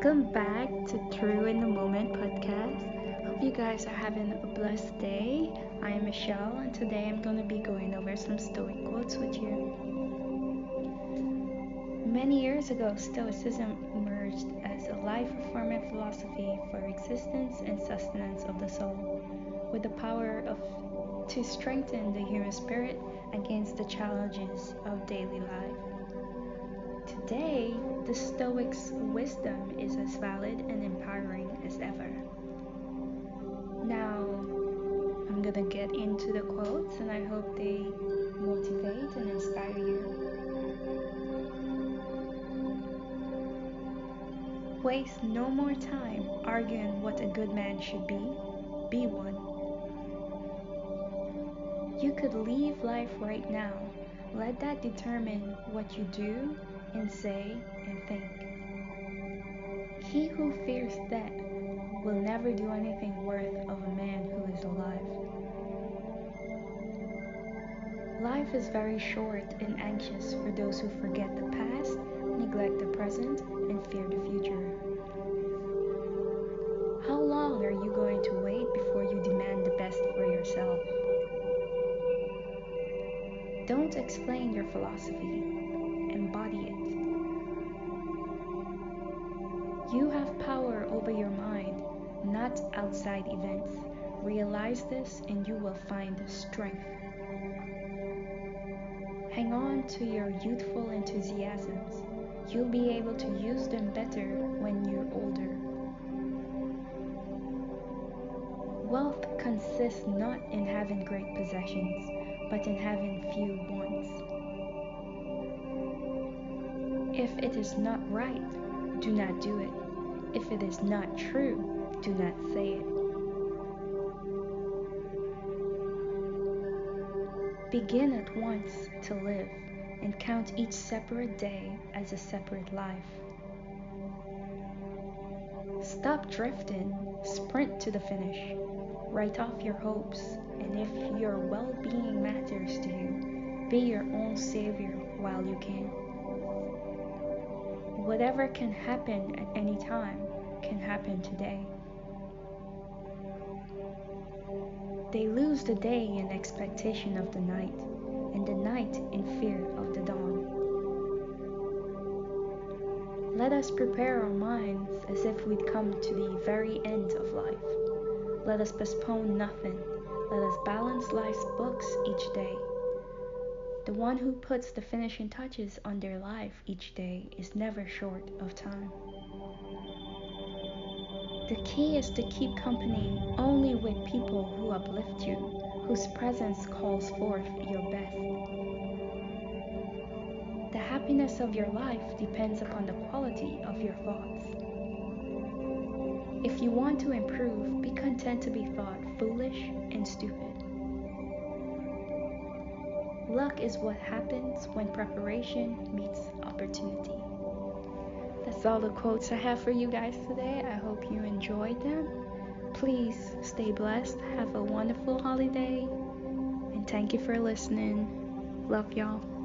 Welcome back to True in the Moment podcast. Hope you guys are having a blessed day. I am Michelle, and today I'm going to be going over some Stoic quotes with you. Many years ago, Stoicism emerged as a life affirming philosophy for existence and sustenance of the soul, with the power of to strengthen the human spirit against the challenges of daily life. Today, the Stoics' wisdom is as valid and empowering as ever. Now, I'm gonna get into the quotes and I hope they motivate and inspire you. Waste no more time arguing what a good man should be. Be one. You could leave life right now. Let that determine what you do and say and think. He who fears death will never do anything worth of a man who is alive. Life is very short and anxious for those who forget the past, neglect the present, and fear the future. How long are you going to wait before you demand the best for yourself? Don't explain your philosophy, embody it. You have power over your mind, not outside events. Realize this and you will find strength. Hang on to your youthful enthusiasms. You'll be able to use them better when you're older. Wealth consists not in having great possessions, but in having few wants. If it is not right, do not do it. If it is not true, do not say it. Begin at once to live and count each separate day as a separate life. Stop drifting, sprint to the finish. Write off your hopes, and if your well being matters to you, be your own savior while you can. Whatever can happen at any time can happen today. They lose the day in expectation of the night, and the night in fear of the dawn. Let us prepare our minds as if we'd come to the very end of life. Let us postpone nothing. Let us balance life's books each day. The one who puts the finishing touches on their life each day is never short of time. The key is to keep company only with people who uplift you, whose presence calls forth your best. The happiness of your life depends upon the quality of your thoughts. If you want to improve, be content to be thought Luck is what happens when preparation meets opportunity. That's all the quotes I have for you guys today. I hope you enjoyed them. Please stay blessed. Have a wonderful holiday. And thank you for listening. Love y'all.